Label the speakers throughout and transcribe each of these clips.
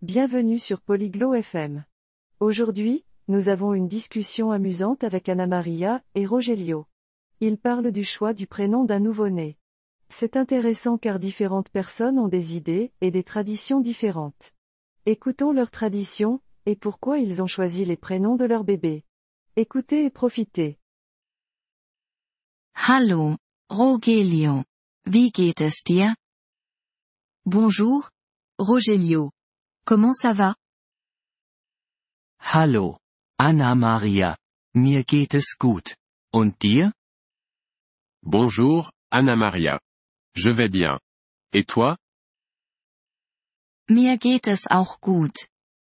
Speaker 1: Bienvenue sur Polyglot FM. Aujourd'hui, nous avons une discussion amusante avec Anna Maria et Rogelio. Ils parlent du choix du prénom d'un nouveau-né. C'est intéressant car différentes personnes ont des idées et des traditions différentes. Écoutons leurs traditions, et pourquoi ils ont choisi les prénoms de leur bébé. Écoutez et profitez.
Speaker 2: Hallo, Rogelio. Wie geht es dir?
Speaker 3: Bonjour, Rogelio. Comment ça va?
Speaker 4: Hallo, Anna Maria. Mir geht es gut. Und dir?
Speaker 5: Bonjour, Anna Maria. Je vais bien. Et toi?
Speaker 2: Mir geht es auch gut.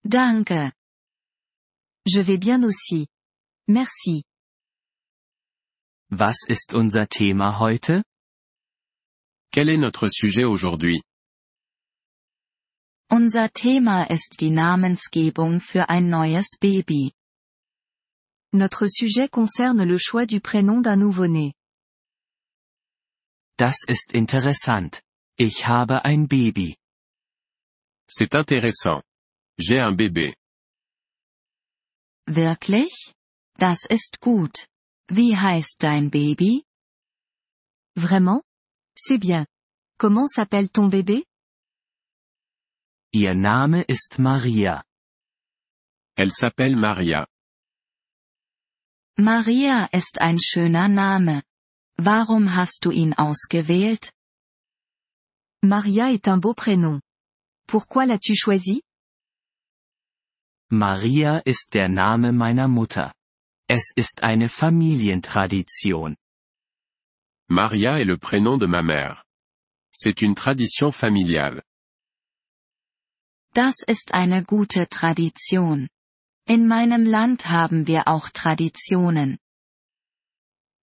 Speaker 2: Danke.
Speaker 3: Je vais bien aussi. Merci.
Speaker 4: Was ist unser Thema heute?
Speaker 5: Quel est notre sujet aujourd'hui?
Speaker 2: Unser Thema ist die Namensgebung für ein neues Baby.
Speaker 3: Notre sujet concerne le choix du prénom d'un nouveau-né.
Speaker 4: Das ist interessant. Ich habe ein Baby.
Speaker 5: C'est intéressant. J'ai un bébé.
Speaker 2: Wirklich? Das ist gut. Wie heißt dein Baby?
Speaker 3: Vraiment? C'est bien. Comment s'appelle ton bébé?
Speaker 4: Ihr Name ist Maria.
Speaker 5: Elle s'appelle Maria.
Speaker 2: Maria ist ein schöner Name. Warum hast du ihn ausgewählt?
Speaker 3: Maria est un beau prénom. Pourquoi l'as-tu choisi?
Speaker 4: Maria ist der Name meiner Mutter. Es ist eine Familientradition.
Speaker 5: Maria est le prénom de ma mère. C'est une tradition familiale.
Speaker 2: Das ist eine gute Tradition. In meinem Land haben wir auch Traditionen.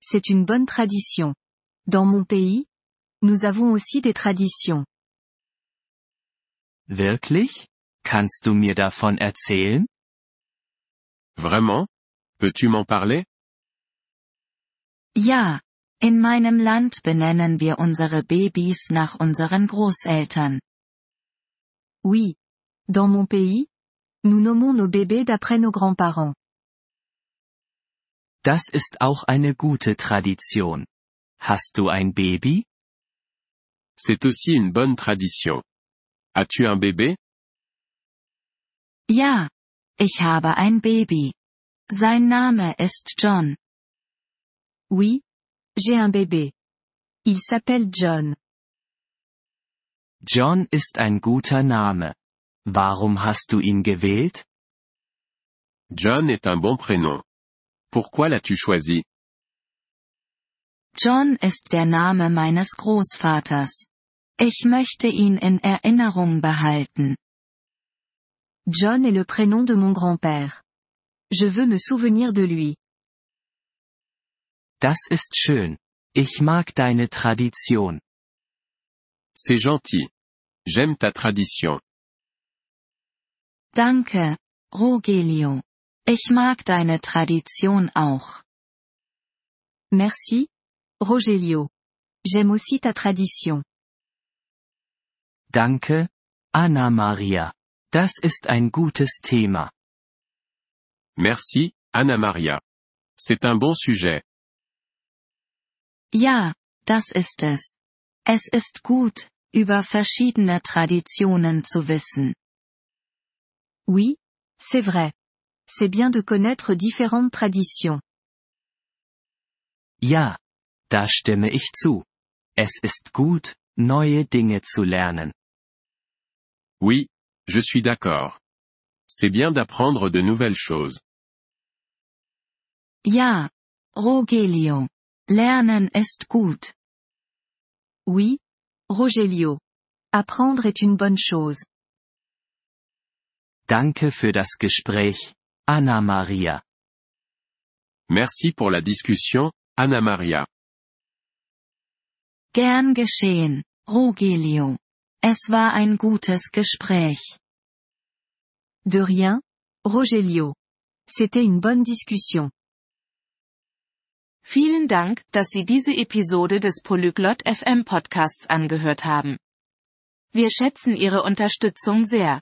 Speaker 3: C'est une bonne tradition. Dans mon pays, nous avons aussi des traditions.
Speaker 4: Wirklich? Kannst du mir davon erzählen?
Speaker 5: Vraiment? Peux-tu m'en parler?
Speaker 2: Ja, in meinem Land benennen wir unsere Babys nach unseren Großeltern.
Speaker 3: Oui. Dans mon pays, nous nommons nos bébés d'après nos grands-parents.
Speaker 4: Das ist auch eine gute Tradition. Hast du ein Baby?
Speaker 5: C'est aussi une bonne tradition. As-tu un bébé?
Speaker 2: Ja, ich habe ein Baby. Sein Name ist John.
Speaker 3: Oui. J'ai un bébé. Il s'appelle John.
Speaker 4: John ist ein guter Name. Warum hast du ihn gewählt?
Speaker 5: John est un bon prénom. Pourquoi l'as-tu choisi?
Speaker 2: John ist der Name meines Großvaters. Ich möchte ihn in Erinnerung behalten.
Speaker 3: John est le prénom de mon grand-père. Je veux me souvenir de lui.
Speaker 4: Das ist schön. Ich mag deine Tradition.
Speaker 5: C'est gentil. J'aime ta tradition.
Speaker 2: Danke, Rogelio. Ich mag deine Tradition auch.
Speaker 3: Merci, Rogelio. J'aime aussi ta tradition.
Speaker 4: Danke, Anna Maria. Das ist ein gutes Thema.
Speaker 5: Merci, Anna Maria. C'est un bon sujet.
Speaker 2: Ja, das ist es. Es ist gut, über verschiedene Traditionen zu wissen.
Speaker 3: Oui, c'est vrai. C'est bien de connaître différentes traditions.
Speaker 4: Ja, da stimme ich zu. Es ist gut, neue Dinge zu lernen.
Speaker 5: Oui, je suis d'accord. C'est bien d'apprendre de nouvelles choses.
Speaker 2: Ja, Rogelio. Lernen ist gut.
Speaker 3: Oui, Rogelio. Apprendre est une bonne chose.
Speaker 4: Danke für das Gespräch, Anna Maria.
Speaker 5: Merci pour la discussion, Anna Maria.
Speaker 2: Gern geschehen, Rogelio. Es war ein gutes Gespräch.
Speaker 3: De rien, Rogelio. C'était une bonne discussion.
Speaker 6: Vielen Dank, dass Sie diese Episode des Polyglot FM Podcasts angehört haben. Wir schätzen Ihre Unterstützung sehr.